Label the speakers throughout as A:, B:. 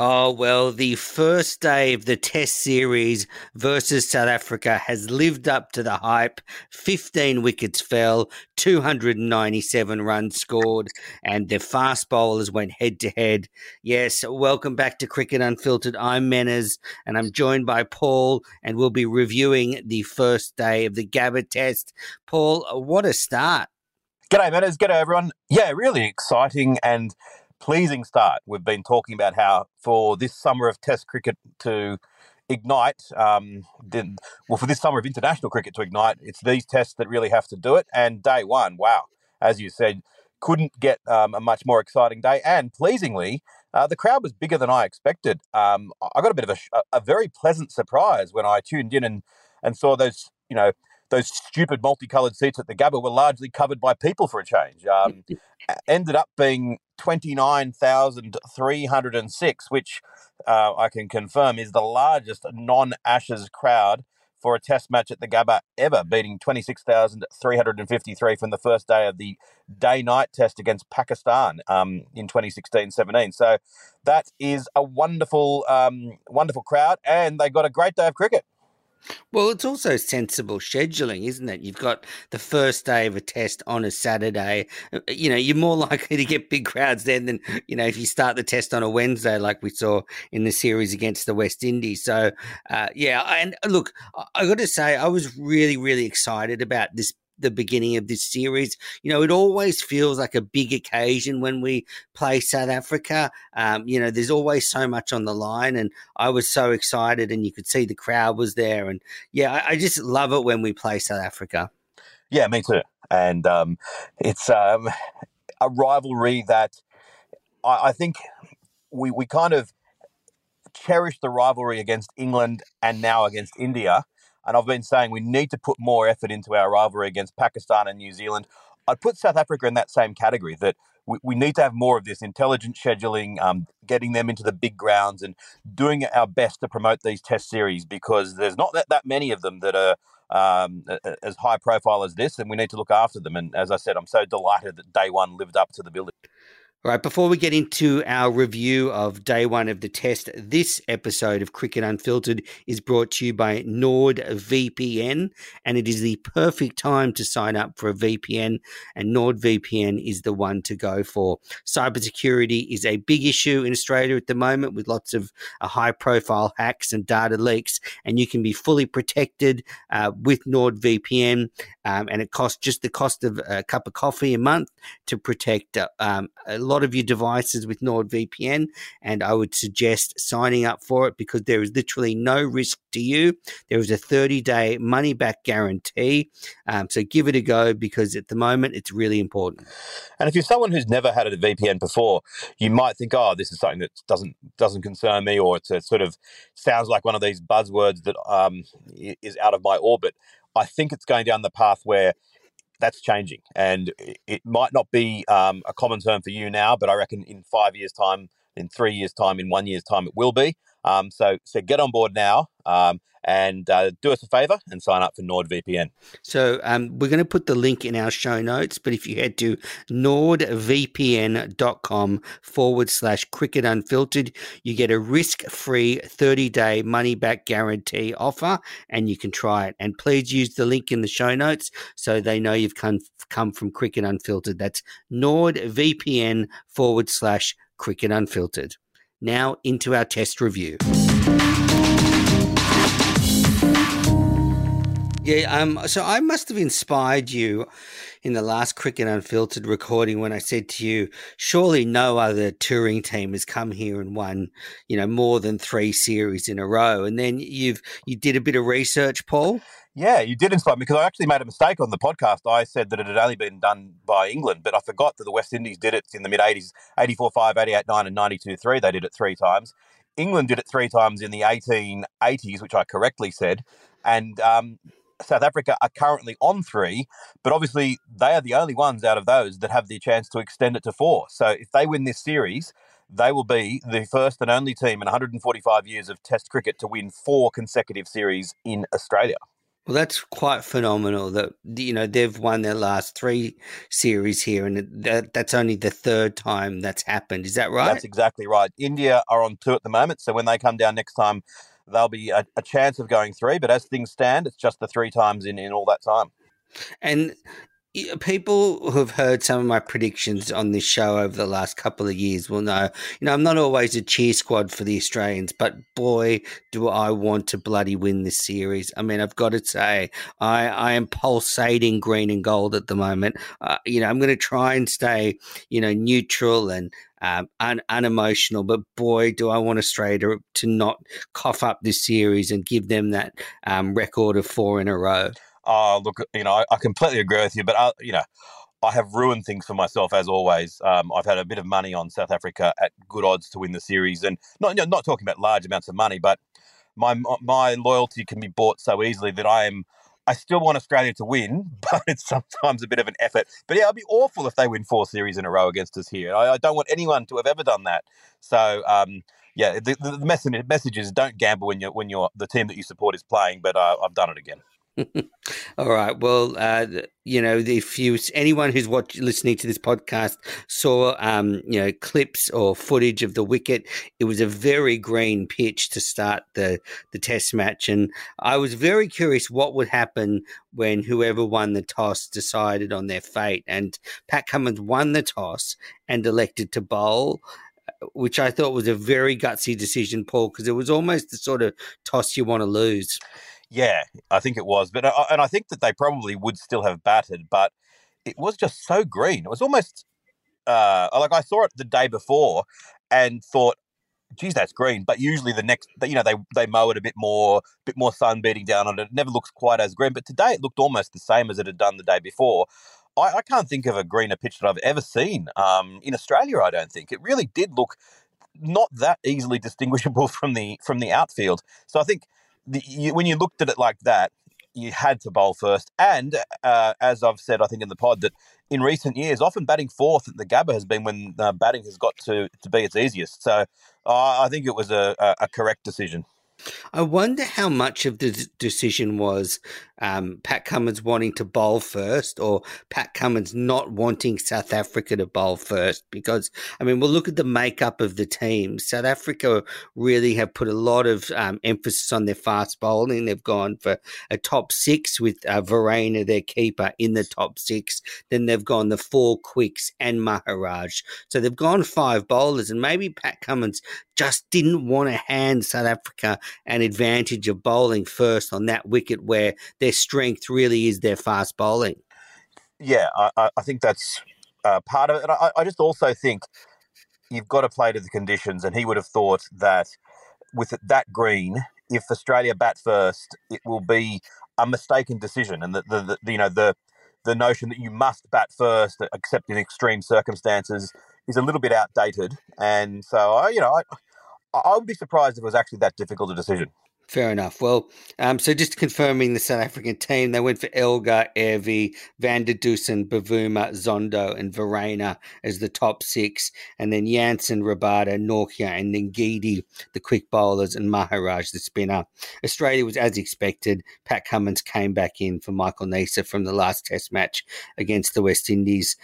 A: Oh, well, the first day of the Test series versus South Africa has lived up to the hype. 15 wickets fell, 297 runs scored, and the fast bowlers went head to head. Yes, welcome back to Cricket Unfiltered. I'm Menners, and I'm joined by Paul, and we'll be reviewing the first day of the Gabba Test. Paul, what a start!
B: G'day, Menners. G'day, everyone. Yeah, really exciting and pleasing start. We've been talking about how for this summer of Test cricket to ignite, um, then, well, for this summer of international cricket to ignite, it's these tests that really have to do it. And day one, wow, as you said, couldn't get um, a much more exciting day. And pleasingly, uh, the crowd was bigger than I expected. Um, I got a bit of a, a very pleasant surprise when I tuned in and, and saw those, you know, those stupid multicolored seats at the Gabba were largely covered by people for a change. Um, ended up being 29,306, which uh, I can confirm is the largest non Ashes crowd for a test match at the Gabba ever, beating 26,353 from the first day of the day night test against Pakistan um, in 2016 17. So that is a wonderful, um, wonderful crowd, and they got a great day of cricket.
A: Well, it's also sensible scheduling, isn't it? You've got the first day of a test on a Saturday. Uh, you know, you're more likely to get big crowds then than, you know, if you start the test on a Wednesday, like we saw in the series against the West Indies. So, uh, yeah. And look, I got to say, I was really, really excited about this the beginning of this series. You know, it always feels like a big occasion when we play South Africa. Um, you know, there's always so much on the line, and I was so excited, and you could see the crowd was there, and yeah, I, I just love it when we play South Africa.
B: Yeah, me too. And um, it's um, a rivalry that I, I think we we kind of cherish the rivalry against England and now against India and I've been saying we need to put more effort into our rivalry against Pakistan and New Zealand. I'd put South Africa in that same category that we, we need to have more of this intelligent scheduling, um, getting them into the big grounds and doing our best to promote these test series because there's not that, that many of them that are um, as high profile as this, and we need to look after them. And as I said, I'm so delighted that day one lived up to the building.
A: All right, before we get into our review of day one of the test, this episode of Cricket Unfiltered is brought to you by NordVPN, and it is the perfect time to sign up for a VPN, and NordVPN is the one to go for. Cybersecurity is a big issue in Australia at the moment with lots of uh, high profile hacks and data leaks, and you can be fully protected uh, with NordVPN, um, and it costs just the cost of a cup of coffee a month to protect uh, um, a lot of your devices with NordVPN, and I would suggest signing up for it because there is literally no risk to you. There is a 30 day money back guarantee. Um, so give it a go because at the moment it's really important.
B: And if you're someone who's never had a VPN before, you might think, oh, this is something that doesn't doesn't concern me, or it's a sort of sounds like one of these buzzwords that um, is out of my orbit. I think it's going down the path where that's changing, and it might not be um, a common term for you now, but I reckon in five years' time, in three years' time, in one year's time, it will be. Um, so, so get on board now um, and uh, do us a favor and sign up for NordVPN.
A: So um, we're going to put the link in our show notes, but if you head to nordvpn.com forward slash cricket unfiltered, you get a risk-free 30-day money-back guarantee offer, and you can try it. And please use the link in the show notes so they know you've come, come from Cricket Unfiltered. That's nordvpn forward slash cricket unfiltered. Now into our test review. Yeah, um, so I must have inspired you in the last Cricket Unfiltered recording when I said to you, surely no other touring team has come here and won, you know, more than three series in a row. And then you've you did a bit of research, Paul.
B: Yeah, you did inspire me because I actually made a mistake on the podcast. I said that it had only been done by England, but I forgot that the West Indies did it in the mid 80s 84 5, 88 9, and 92 3. They did it three times. England did it three times in the 1880s, which I correctly said. And um, South Africa are currently on three, but obviously they are the only ones out of those that have the chance to extend it to four. So if they win this series, they will be the first and only team in 145 years of Test cricket to win four consecutive series in Australia.
A: Well, that's quite phenomenal. That you know they've won their last three series here, and that, that's only the third time that's happened. Is that right?
B: That's exactly right. India are on two at the moment, so when they come down next time, there'll be a, a chance of going three. But as things stand, it's just the three times in in all that time.
A: And people who have heard some of my predictions on this show over the last couple of years will know, you know, I'm not always a cheer squad for the Australians, but boy, do I want to bloody win this series. I mean, I've got to say, I, I am pulsating green and gold at the moment. Uh, you know, I'm going to try and stay, you know, neutral and um, but boy, do I want Australia to, to not cough up this series and give them that um, record of four in a row.
B: Oh, look, you know, I, I completely agree with you, but I, you know, I have ruined things for myself as always. Um, I've had a bit of money on South Africa at good odds to win the series, and not not talking about large amounts of money, but my my loyalty can be bought so easily that I am. I still want Australia to win, but it's sometimes a bit of an effort. But yeah, it'd be awful if they win four series in a row against us here. I, I don't want anyone to have ever done that. So um, yeah, the, the message, message is don't gamble when you when you're the team that you support is playing. But uh, I've done it again.
A: All right. Well, uh, you know, if you anyone who's watching, listening to this podcast saw, um, you know, clips or footage of the wicket, it was a very green pitch to start the the Test match, and I was very curious what would happen when whoever won the toss decided on their fate. And Pat Cummins won the toss and elected to bowl which I thought was a very gutsy decision, Paul, because it was almost the sort of toss you want to lose.
B: Yeah, I think it was, but uh, and I think that they probably would still have batted, but it was just so green. It was almost uh, like I saw it the day before and thought, geez, that's green. But usually the next, you know, they they mow it a bit more, bit more sun beating down on it. It never looks quite as green. But today it looked almost the same as it had done the day before. I, I can't think of a greener pitch that I've ever seen um, in Australia. I don't think it really did look not that easily distinguishable from the from the outfield. So I think the, you, when you looked at it like that, you had to bowl first. And uh, as I've said, I think in the pod that in recent years, often batting fourth at the Gabba has been when uh, batting has got to, to be its easiest. So uh, I think it was a, a, a correct decision.
A: I wonder how much of the decision was um, Pat Cummins wanting to bowl first or Pat Cummins not wanting South Africa to bowl first. Because, I mean, we'll look at the makeup of the team. South Africa really have put a lot of um, emphasis on their fast bowling. They've gone for a top six with uh, Verreynne, their keeper, in the top six. Then they've gone the four quicks and Maharaj. So they've gone five bowlers, and maybe Pat Cummins just didn't want to hand South Africa an advantage of bowling first on that wicket where their strength really is their fast bowling.
B: Yeah, I, I think that's uh, part of it. And I, I just also think you've got to play to the conditions, and he would have thought that with that green, if Australia bat first, it will be a mistaken decision, and the, the, the you know the the notion that you must bat first, except in extreme circumstances, is a little bit outdated. And so, I, you know, I, I would be surprised if it was actually that difficult a decision.
A: Fair enough. Well, um, so just confirming the South African team, they went for Elgar, Erwee, Van der Dussen, Bavuma, Zondo, and Verreynne as the top six, and then Jansen, Rabada, Nortje, and Ngidi, the quick bowlers, and Maharaj, the spinner. Australia was as expected. Pat Cummins came back in for Michael Neser from the last Test match against the West Indies.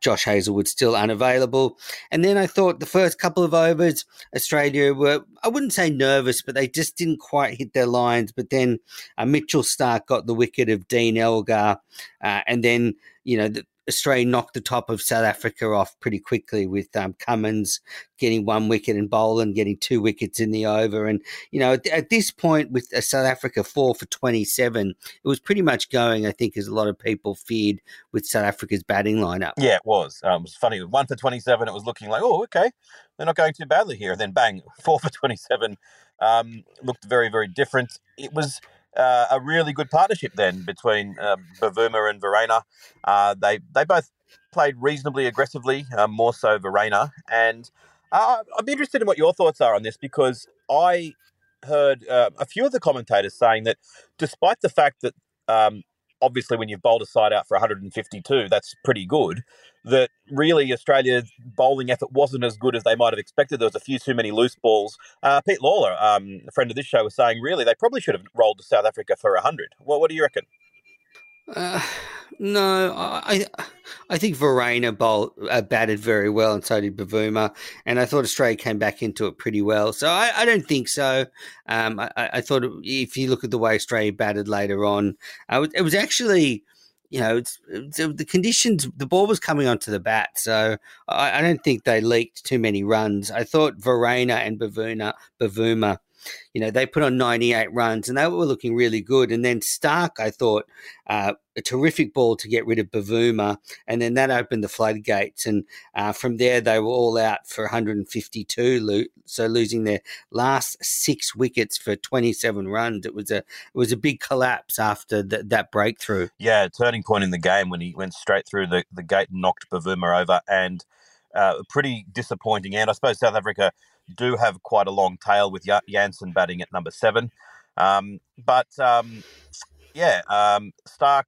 A: Josh Hazlewood still unavailable. And then I thought the first couple of overs, Australia were, I wouldn't say nervous, but they just didn't quite hit their lines. But then uh, Mitchell Starc got the wicket of Dean Elgar, uh, and then you know the, Australia knocked the top of South Africa off pretty quickly with um, Cummins getting one wicket and Boland getting two wickets in the over. And, you know, at, at this point with uh, South Africa four for 27, it was pretty much going, I think, as a lot of people feared with South Africa's batting lineup.
B: Yeah, it was. Um, it was funny. One for 27, it was looking like, oh, okay, they're not going too badly here. And then bang, four for 27 um, looked very, very different. It was uh, a really good partnership then between uh, Bavuma and Verreynne. Uh, they they both played reasonably aggressively, uh, more so Verreynne. And uh, I'm interested in what your thoughts are on this because I heard uh, a few of the commentators saying that despite the fact that um, obviously when you've bowled a side out for 152, that's pretty good. That really Australia's bowling effort wasn't as good as they might have expected. There was a few too many loose balls. Uh, Pete Lalor, um, a friend of this show, was saying really they probably should have rolled to South Africa for 100. Well, what do you reckon?
A: Uh, no, I I think Verreynne bowl, uh, batted very well, and so did Bavuma. And I thought Australia came back into it pretty well. So I, I don't think so. Um, I, I, thought if you look at the way Australia batted later on, uh, it was actually you know, it's, it's, the conditions. The ball was coming onto the bat, so I, I, don't think they leaked too many runs. I thought Verreynne and Bavuna, Bavuma you know, they put on 98 runs and they were looking really good. And then Starc, I thought, uh, a terrific ball to get rid of Bavuma. And then that opened the floodgates. And uh, from there, they were all out for 152, so losing their last six wickets for 27 runs. It was a it was a big collapse after the, that breakthrough.
B: Yeah, turning point in the game when he went straight through the, the gate and knocked Bavuma over. And uh, pretty disappointing end. I suppose South Africa do have quite a long tail with Jansen batting at number seven. Um, but um, yeah, um, Starc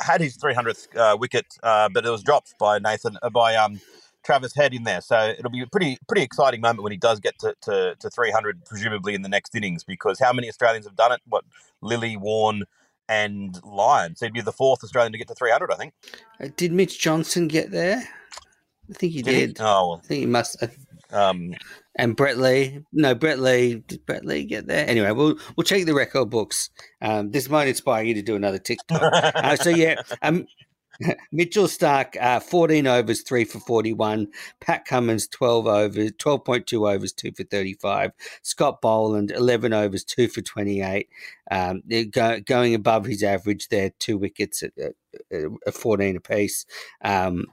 B: had his 300th uh, wicket, uh, but it was dropped by Nathan uh, by um, Travis Head in there. So it'll be a pretty pretty exciting moment when he does get to, to, to 300, presumably in the next innings. Because how many Australians have done it? What Lillee Warne, and Lyon. So he'd be the fourth Australian to get to 300, I think.
A: Uh, did Mitch Johnson get there? I think he did. did. He?
B: Oh, well.
A: I think he must. Um, and Brett Lee, no, Brett Lee, did Brett Lee get there? Anyway, we'll we'll check the record books. Um, this might inspire you to do another TikTok. uh, so yeah, um, Mitchell Starc, uh, 14 overs, 3 for 41. Pat Cummins, 12 overs, 12.2 overs, 2 for 35. Scott Boland, 11 overs, 2 for 28. Um, go, going above his average there, two wickets at, at, at 14 apiece. Um,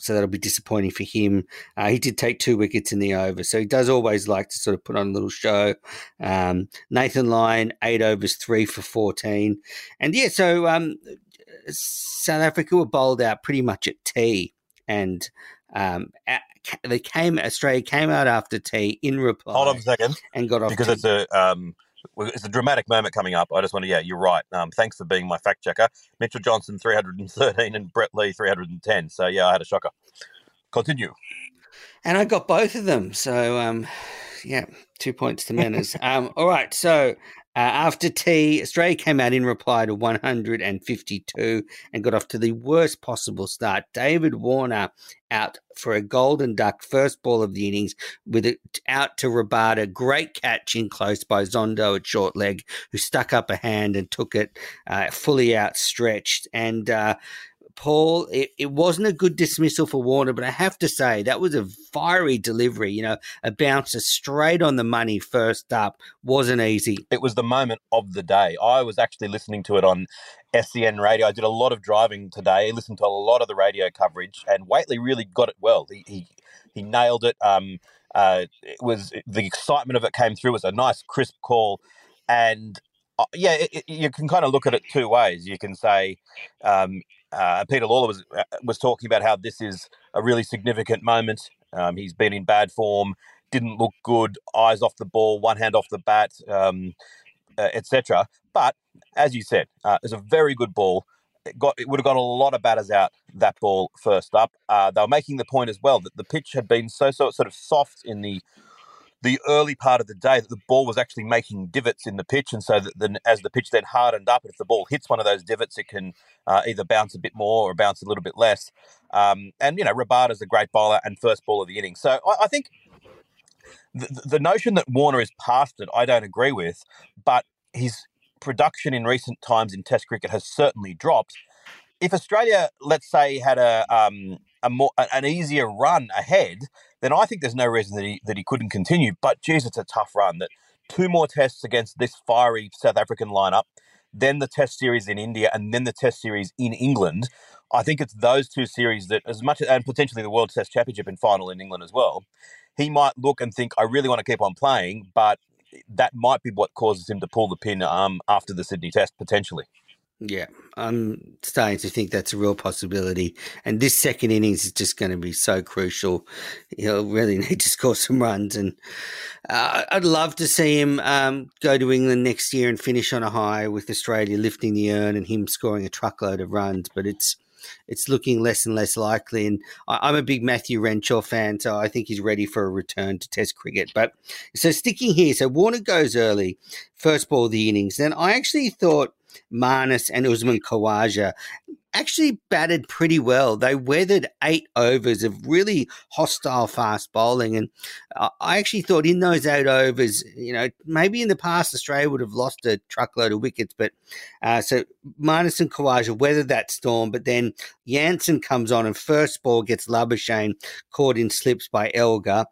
A: so that'll be disappointing for him. Uh, he did take two wickets in the over, so he does always like to sort of put on a little show. Um, Nathan Lyon, eight overs, three for 14. And yeah, so um, South Africa were bowled out pretty much at tea. And um, at, they came, Australia came out after tea in reply.
B: Hold on a second.
A: And got off.
B: Because tea. it's a. Um, it's a dramatic moment coming up. I just want to, yeah, you're right. Um, thanks for being my fact checker. Mitchell Johnson, 313, and Brett Lee, 310. So, yeah, I had a shocker. Continue.
A: And I got both of them. So, um, Yeah, two points to Menners. um, all right, so uh, after tea, Australia came out in reply to 152 and got off to the worst possible start. David Warner out for a golden duck first ball of the innings with it out to Rabada. Great catch in close by Zondo at short leg, who stuck up a hand and took it uh, fully outstretched. And uh, Paul, it, it wasn't a good dismissal for Warner, but I have to say that was a fiery delivery. You know, a bouncer straight on the money first up wasn't easy.
B: It was the moment of the day. I was actually listening to it on SEN radio. I did a lot of driving today, listened to a lot of the radio coverage, and Whateley really got it well. He he, he nailed it. Um, uh, it was the excitement of it came through. It was a nice, crisp call, and uh, yeah, it, it, you can kind of look at it two ways. You can say, um, uh, Peter Lalor was uh, was talking about how this is a really significant moment. Um, he's been in bad form, didn't look good, eyes off the ball, one hand off the bat, um, uh, etc. But as you said, uh, it's a very good ball. It got it would have got a lot of batters out that ball first up. Uh, they were making the point as well that the pitch had been so so sort of soft in the the early part of the day that the ball was actually making divots in the pitch, and so that then as the pitch then hardened up, if the ball hits one of those divots, it can uh, either bounce a bit more or bounce a little bit less. Um, and you know, Rabada's a great bowler and first ball of the inning, so I, I think the, the notion that Warner is past it, I don't agree with, but his production in recent times in Test cricket has certainly dropped. If Australia, let's say, had a um, a more an easier run ahead, then I think there's no reason that he that he couldn't continue. But geez, it's a tough run. That two more tests against this fiery South African lineup, then the Test series in India, and then the Test series in England. I think it's those two series that, as much and potentially the World Test Championship and final in England as well, he might look and think, I really want to keep on playing, but that might be what causes him to pull the pin um, after the Sydney Test potentially.
A: Yeah, I'm starting to think that's a real possibility. And this second innings is just going to be so crucial. He'll really need to score some runs. And uh, I'd love to see him um, go to England next year and finish on a high with Australia lifting the urn and him scoring a truckload of runs. But it's it's looking less and less likely. And I, am a big Matthew Renshaw fan, so I think he's ready for a return to Test cricket. But so sticking here, so Warner goes early, first ball of the innings. Then I actually thought Marnus and Usman Khawaja actually batted pretty well. They weathered eight overs of really hostile fast bowling. And I actually thought in those eight overs, you know, maybe in the past Australia would have lost a truckload of wickets. But uh, so Marnus and Khawaja weathered that storm. But then Jansen comes on and first ball gets Labuschagne caught in slips by Elgar.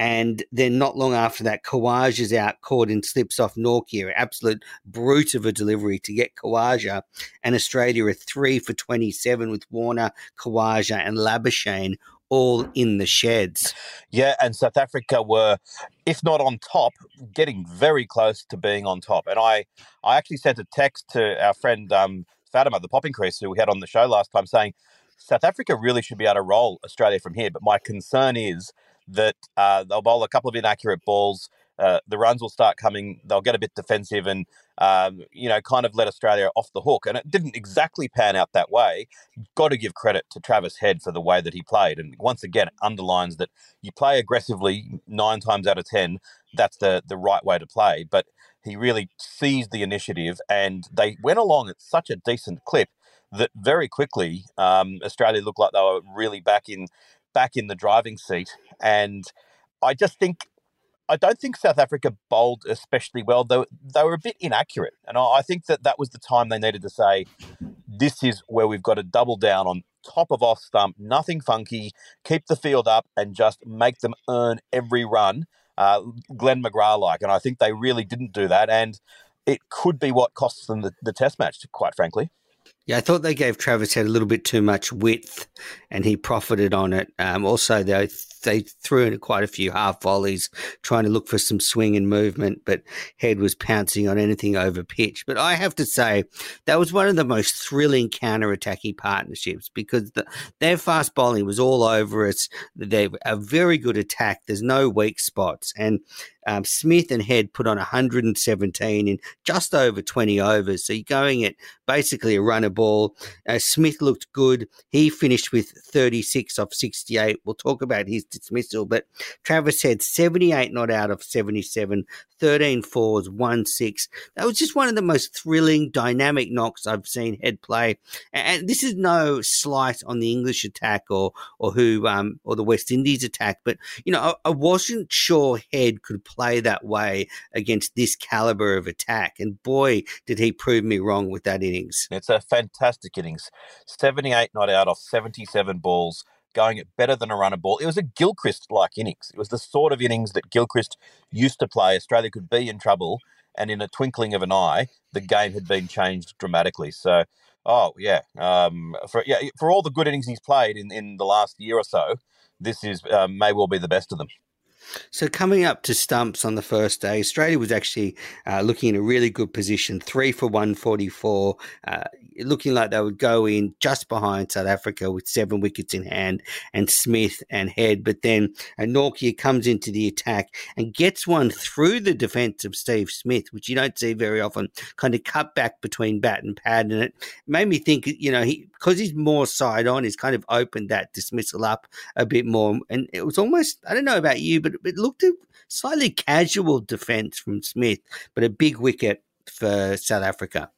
A: And then not long after that, Khawaja is out caught in slips off Nortje, absolute brute of a delivery to get Khawaja. And Australia are three for 27 with Warner, Khawaja, and Labuschagne all in the sheds.
B: Yeah, and South Africa were, if not on top, getting very close to being on top. And I, I actually sent a text to our friend um, Fatima, the popping crease, who we had on the show last time, saying South Africa really should be able to roll Australia from here. But my concern is that uh, they'll bowl a couple of inaccurate balls. Uh, the runs will start coming. They'll get a bit defensive and, um, you know, kind of let Australia off the hook. And it didn't exactly pan out that way. Got to give credit to Travis Head for the way that he played. And once again, it underlines that you play aggressively nine times out of 10. That's the, the right way to play. But he really seized the initiative and they went along at such a decent clip that very quickly um, Australia looked like they were really back in back in the driving seat. And I just think I don't think South Africa bowled especially well. They, they were a bit inaccurate. And I think that that was the time they needed to say, this is where we've got to double down on top of off stump, nothing funky, keep the field up and just make them earn every run, uh, Glenn McGrath like. And I think they really didn't do that. And it could be what costs them the, the test match, quite frankly.
A: Yeah, I thought they gave Travis Head a little bit too much width, and he profited on it. Um, also, they they threw in quite a few half volleys, trying to look for some swing and movement, but Head was pouncing on anything over pitch. But I have to say, that was one of the most thrilling counter-attacking partnerships because the, their fast bowling was all over us. They're a very good attack. There's no weak spots, and um, Smith and Head put on 117 in just over 20 overs. So you're going at basically a runner ball. Uh, Smith looked good. He finished with 36 off 68. We'll talk about his dismissal, but Travis Head 78 not out of 77, 13 fours, 1 6. That was just one of the most thrilling, dynamic knocks I've seen Head play. And this is no slight on the English attack or or who um, or the West Indies attack, but you know I, I wasn't sure Head could play that way against this caliber of attack, and boy did he prove me wrong with that innings.
B: It's a fantastic innings, seventy eight not out off seventy seven balls going at better than a runner ball. It was a Gilchrist like innings. It was the sort of innings that Gilchrist used to play. Australia could be in trouble, and in a twinkling of an eye, the game had been changed dramatically. So, oh yeah, um, for yeah for all the good innings he's played in, in the last year or so, this is um, may well be the best of them.
A: So coming up to stumps on the first day, Australia was actually uh, looking in a really good position, three for one forty four. Uh, looking like they would go in just behind South Africa with seven wickets in hand and Smith and Head. But then Nortje comes into the attack and gets one through the defence of Steve Smith, which you don't see very often, kind of cut back between bat and pad. And it made me think, you know, he because he's more side on, he's kind of opened that dismissal up a bit more. And it was almost, I don't know about you, but it looked a slightly casual defence from Smith, but a big wicket for South Africa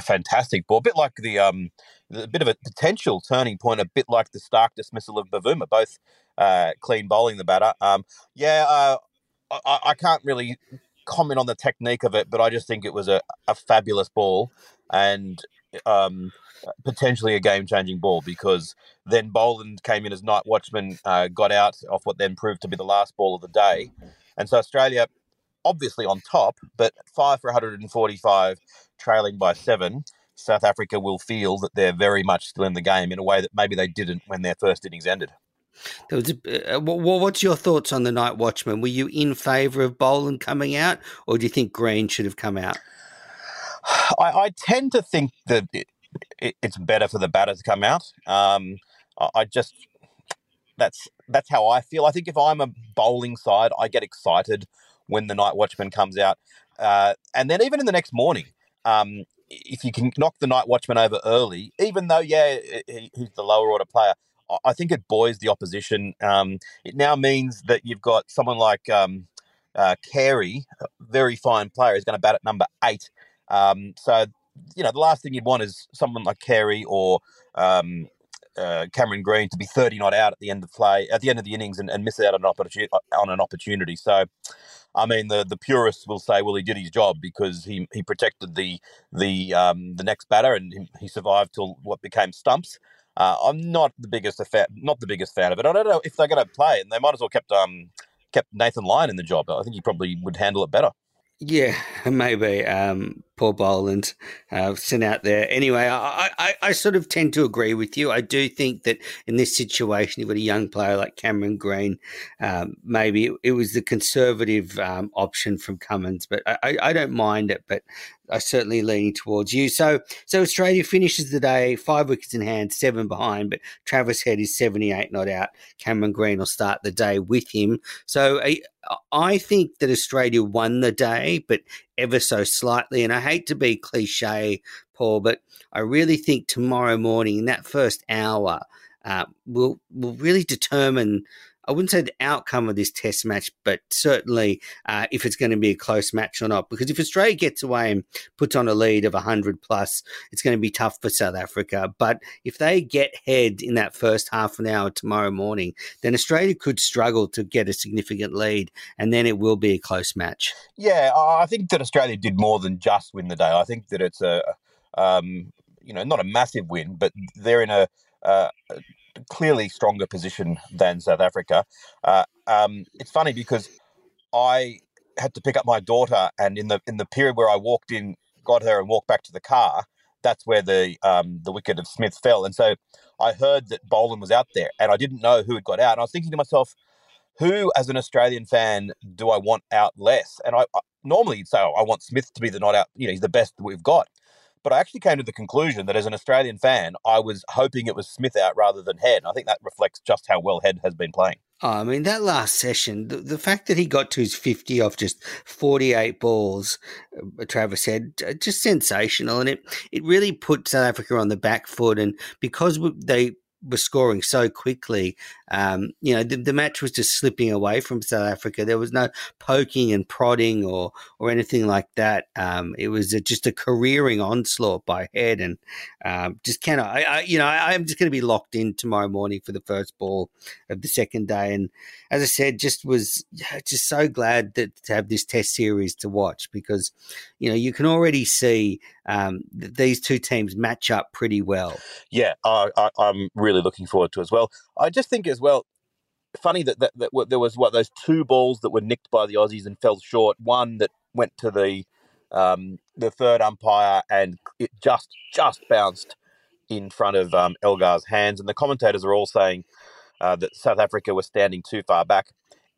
B: fantastic ball. A bit like the um, a bit of a potential turning point, a bit like the Starc dismissal of Bavuma, both uh, clean bowling the batter. Um, yeah, uh, I, I, can't really comment on the technique of it, but I just think it was a, a fabulous ball and um, potentially a game changing ball because then Boland came in as night watchman, uh, got out off what then proved to be the last ball of the day. And so Australia obviously on top, but five for 145, trailing by seven. South Africa will feel that they're very much still in the game in a way that maybe they didn't when their first innings ended.
A: A, uh, what's your thoughts on the night watchman? Were you in favour of Boland coming out, or do you think Green should have come out?
B: I, I tend to think that it, it, it's better for the batter to come out. Um, I, I just that's that's how I feel. I think if I'm a bowling side, I get excited when the night watchman comes out. Uh, and then even in the next morning, um, if you can knock the night watchman over early, even though, yeah, he's the lower order player, I think it buoys the opposition. Um, it now means that you've got someone like um, uh, Carey, a very fine player, is going to bat at number eight. Um, so, you know, the last thing you'd want is someone like Carey or um, uh, Cameron Green to be 30 not out at the end of play, at the end of the innings and, and miss out on an, opportunity, on an opportunity. So, I mean, the, the purists will say, well, he did his job because he, he protected the the um, the next batter and he, he survived till what became stumps. Uh, I'm not the biggest fan, not the biggest fan of it. I don't know if they're going to play and they might as well kept um kept Nathan Lyon in the job. I think he probably would handle it better.
A: Yeah, maybe. Um, Paul Boland uh, sent out there. Anyway, I, I, I, sort of tend to agree with you. I do think that in this situation, you've got a young player like Cameron Green. Um, maybe it, it, was the conservative um, option from Cummins, but I, I, don't mind it. But I certainly leaning towards you. So, so Australia finishes the day five wickets in hand, seven behind, but Travis Head is seventy-eight not out. Cameron Green will start the day with him. So, I, I think that Australia won the day, but ever so slightly. And I hate to be cliche, Paul, but I really think tomorrow morning, in that first hour, uh, will will really determine I wouldn't say the outcome of this test match, but certainly uh, if it's going to be a close match or not. Because if Australia gets away and puts on a lead of 100 plus, it's going to be tough for South Africa. But if they get head in that first half an hour tomorrow morning, then Australia could struggle to get a significant lead, and then it will be a close match.
B: Yeah, I think that Australia did more than just win the day. I think that it's a, um, you know, not a massive win, but they're in a, uh, clearly stronger position than South Africa. Uh, um, it's funny because I had to pick up my daughter, and in the in the period where I walked in, got her, and walked back to the car, that's where the um, the wicket of Smith fell. And so I heard that Boland was out there, and I didn't know who had got out. And I was thinking to myself, who, as an Australian fan, do I want out less? And I, I normally you'd say, oh, I want Smith to be the not out. You know, he's the best that we've got. But I actually came to the conclusion that as an Australian fan, I was hoping it was Smith out rather than Head. I think that reflects just how well Head has been playing.
A: Oh, I mean, that last session, the, the, fact that he got to his 50 off just 48 balls, uh, Travis said, just sensational. And it, it really put South Africa on the back foot. And because they were scoring so quickly. Um, you know, the, the, match was just slipping away from South Africa. There was no poking and prodding or or anything like that. Um, it was a, just a careering onslaught by Head, and um, just cannot. I, I, you know, I, am just going to be locked in tomorrow morning for the first ball of the second day. And as I said, just was just so glad that to have this Test series to watch because you know you can already see um, these two teams match up pretty well.
B: Yeah, I, am really looking forward to as well. I just think as well, funny that, that, that there was what those two balls that were nicked by the Aussies and fell short. One that went to the um, the third umpire and it just just bounced in front of um, Elgar's hands, and the commentators are all saying uh, that South Africa was standing too far back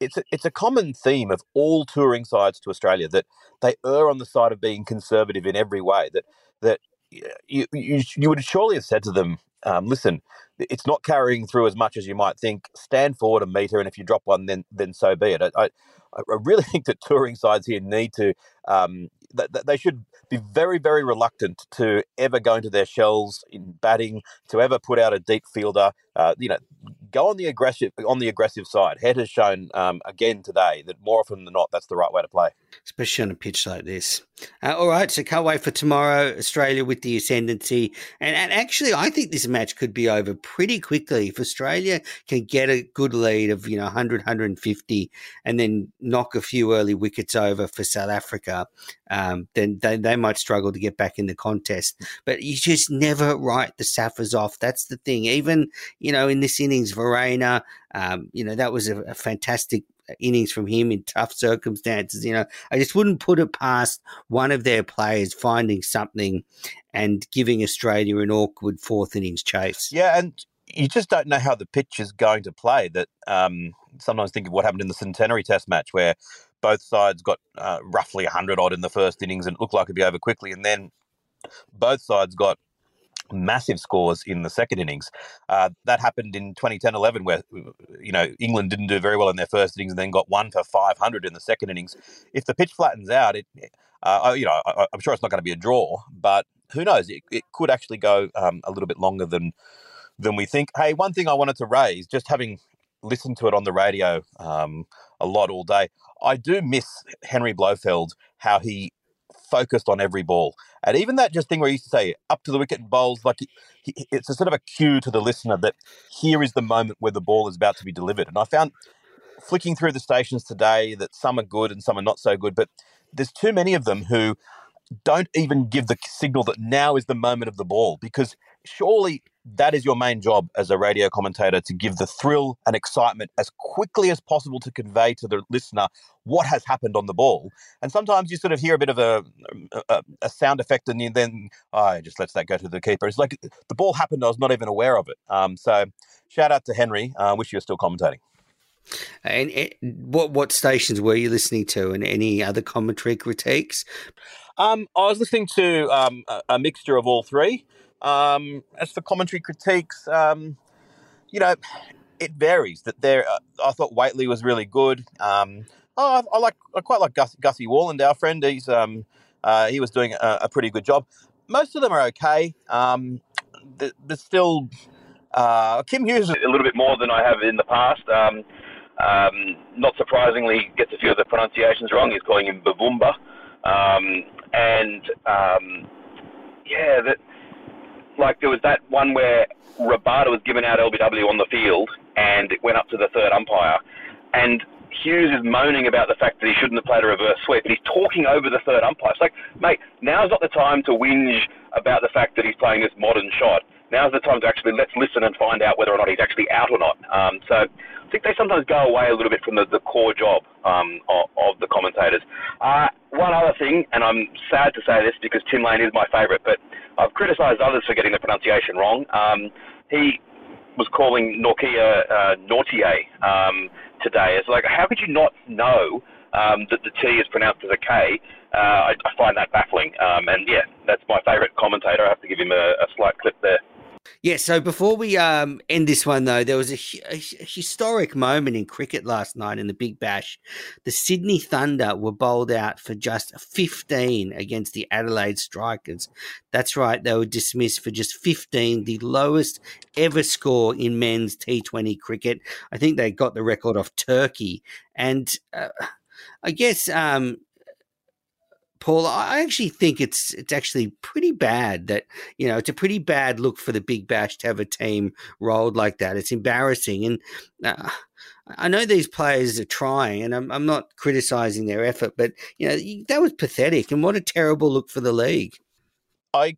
B: it's a, it's a common theme of all touring sides to Australia that they err on the side of being conservative in every way. That that you you, you would surely have said to them, um, "Listen, it's not carrying through as much as you might think. Stand forward a meter, and if you drop one, then then so be it." I I, I really think that touring sides here need to um, they should be very, very reluctant to ever go into their shells in batting, to ever put out a deep fielder. Uh, you know, go on the aggressive on the aggressive side. Head has shown um, again today that more often than not, that's the right way to play,
A: especially on a pitch like this. Uh, all right, so can't wait for tomorrow. Australia with the ascendancy, and, and actually, I think this match could be over pretty quickly if Australia can get a good lead of you know 100, 150, and then knock a few early wickets over for South Africa. Um, then they, they might struggle to get back in the contest. But you just never write the Saffers off. That's the thing. Even you know in this innings, Verreynne, um, you know that was a, a fantastic innings from him in tough circumstances. You know, I just wouldn't put it past one of their players finding something and giving Australia an awkward fourth innings chase.
B: Yeah, and you just don't know how the pitch is going to play. That um, sometimes think of what happened in the Centenary Test match where both sides got uh, roughly 100 odd in the first innings and it looked like it'd be over quickly. And then both sides got massive scores in the second innings. Uh, that happened in 2010-11 where, you know, England didn't do very well in their first innings and then got one for 500 in the second innings. If the pitch flattens out, it, uh, you know, I, am sure it's not going to be a draw, but who knows? It, it could actually go um, a little bit longer than than we think. Hey, one thing I wanted to raise, just having listened to it on the radio um, a lot all day. I do miss Henry Blofeld, how he focused on every ball. And even that just thing where to say, up to the wicket and bowls, like it's a sort of a cue to the listener that here is the moment where the ball is about to be delivered. And I found flicking through the stations today that some are good and some are not so good, but there's too many of them who don't even give the signal that now is the moment of the ball because surely that is your main job as a radio commentator to give the thrill and excitement as quickly as possible to convey to the listener what has happened on the ball. And sometimes you sort of hear a bit of a, a, a sound effect and then oh, just lets that go to the keeper. It's like the ball happened, I was not even aware of it. Um, so shout out to Henry. I uh, wish you were still commentating.
A: And, and what what stations were you listening to, and any other commentary critiques?
B: Um, I was listening to um, a, a, mixture of all three. Um, as for commentary critiques, um, you know, it varies. That there, uh, I thought Whateley was really good. Um, oh, I, I, like, I quite like Gus, Gussie Worland, our friend. He's um, uh, he was doing a, a, pretty good job. Most of them are okay. There's still uh, Kim Hughes
C: a little bit more than I have in the past. Not surprisingly, gets a few of the pronunciations wrong. He's calling him Babumba. Um, and um, yeah, that like there was that one where Rabada was given out LBW on the field, and it went up to the third umpire, and Hughes is moaning about the fact that he shouldn't have played a reverse sweep, and he's talking over the third umpire. It's like, mate, now's not the time to whinge about the fact that he's playing this modern shot. Now's the time to actually let's listen and find out whether or not he's actually out or not. Um, so I think they sometimes go away a little bit from the, the core job um, of, of, the commentators. Uh, one other thing, and I'm sad to say this because Tim Lane is my favourite, but I've criticised others for getting the pronunciation wrong. Um, he was calling Nortje uh, um, today. It's like, how could you not know um, that the T is pronounced as a K? Uh, I, I, find that baffling. Um, and yeah, that's my favourite commentator. I have to give him a, a slight clip there.
A: Yeah, so before we um, end this one, though, there was a, a, historic moment in cricket last night in the Big Bash. The Sydney Thunder were bowled out for just 15 against the Adelaide Strikers. That's right, they were dismissed for just 15, the lowest ever score in men's T20 cricket. I think they got the record off Turkey. And uh, I guess um, Paul, I actually think it's it's actually pretty bad that you know it's a pretty bad look for the Big Bash to have a team rolled like that. It's embarrassing, and uh, I know these players are trying, and I'm, I'm not criticizing their effort, but you know that was pathetic, and what a terrible look for the league.
B: I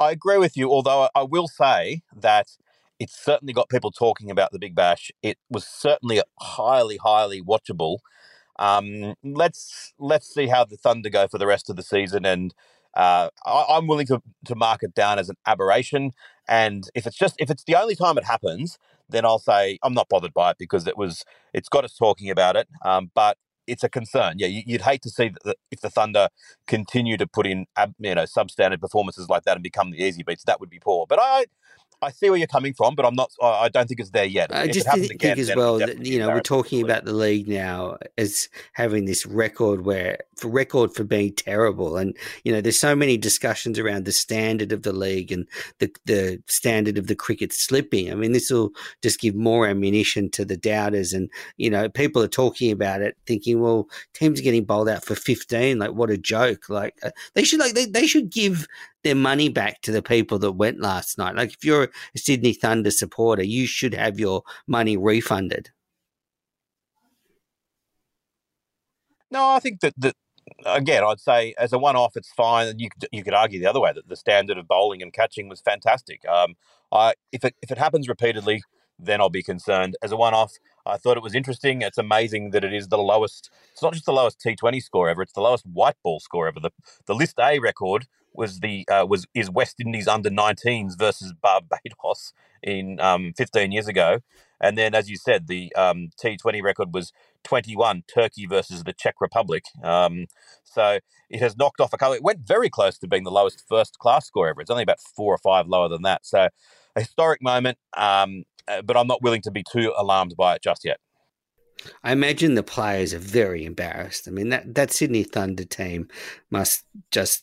B: I agree with you, although I will say that it's certainly got people talking about the Big Bash. It was certainly highly, highly watchable. Um, let's let's see how the Thunder go for the rest of the season, and uh, I, am willing to to mark it down as an aberration. And if it's just if it's the only time it happens, then I'll say I'm not bothered by it because it was it's got us talking about it. Um, but it's a concern. Yeah, you'd hate to see that if the Thunder continue to put in you know substandard performances like that and become the easy beats. That would be poor. But I I see where you're coming from, but I'm not. I don't think it's there yet.
A: I just think again, as well that you know we're talking about the league now as having this record where for record for being terrible, and you know there's so many discussions around the standard of the league and the the standard of the cricket slipping. I mean, this will just give more ammunition to the doubters, and you know people are talking about it, thinking, well, teams are getting bowled out for 15. Like what a joke! Like uh, they should like they, they should give their money back to the people that went last night. Like if you're a Sydney Thunder supporter, you should have your money refunded.
B: No, I think that that again, I'd say as a one-off, it's fine. You could you could argue the other way that the standard of bowling and catching was fantastic. Um, I if it if it happens repeatedly, then I'll be concerned. As a one-off, I thought it was interesting. It's amazing that it is the lowest. It's not just the lowest T20 score ever; it's the lowest white ball score ever. The the List A record was the uh, was is West Indies under 19s versus Barbados in um, 15 years ago, and then as you said, the um, T20 record was 21 Turkey versus the Czech Republic. Um, so it has knocked off a couple. It went very close to being the lowest first class score ever. It's only about four or five lower than that. So a historic moment, um, uh, but I'm not willing to be too alarmed by it just yet.
A: I imagine the players are very embarrassed. I mean that that Sydney Thunder team must just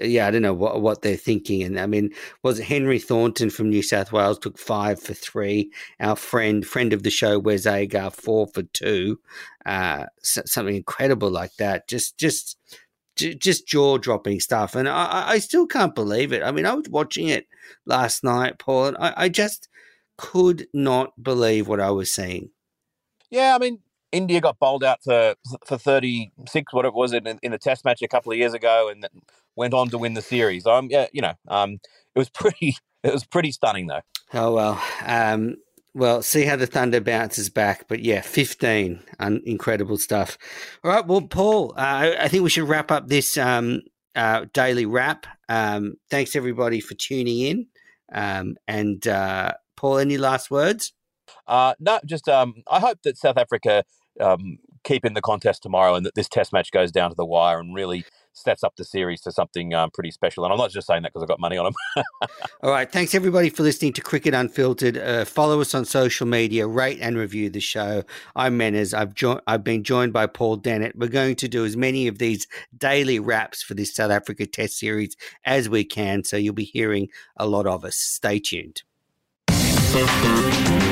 A: yeah, I don't know what what they're thinking. And I mean, was it Henry Thornton from New South Wales took five for three? Our friend friend of the show Wes Agar four for two. Uh, something incredible like that. Just just just jaw dropping stuff. And I, I still can't believe it. I mean, I was watching it last night, Paul, and I, I just could not believe what I was seeing.
B: Yeah, I mean, India got bowled out for for 36, what it was in, in a test match a couple of years ago, and went on to win the series. Um, yeah, you know, um, it was pretty, it was pretty stunning though.
A: Oh well, um, well, see how the Thunder bounces back. But yeah, 15, un- incredible stuff. All right, well, Paul, uh, I think we should wrap up this um, uh, daily wrap. Um, thanks everybody for tuning in. Um, and uh, Paul, any last words?
B: Uh, no, just um, I hope that South Africa um, keep in the contest tomorrow and that this test match goes down to the wire and really sets up the series to something um, pretty special. And I'm not just saying that because I've got money on them.
A: All right. Thanks, everybody, for listening to Cricket Unfiltered. Uh, follow us on social media, rate and review the show. I'm Menners. I've, jo- I've been joined by Paul Dennett. We're going to do as many of these daily wraps for this South Africa Test series as we can. So you'll be hearing a lot of us. Stay tuned.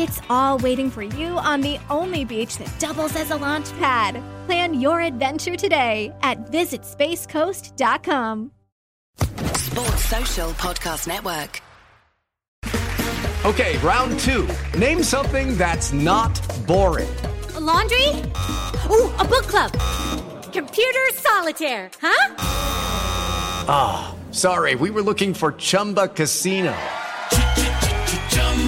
D: It's all waiting for you on the only beach that doubles as a launch pad. Plan your adventure today at visitspacecoast.com.
E: Sports Social Podcast Network.
F: Okay, round two. Name something that's not boring.
G: A laundry? Ooh, a book club. Computer solitaire, huh?
F: Ah, oh, sorry, we were looking for Chumba Casino.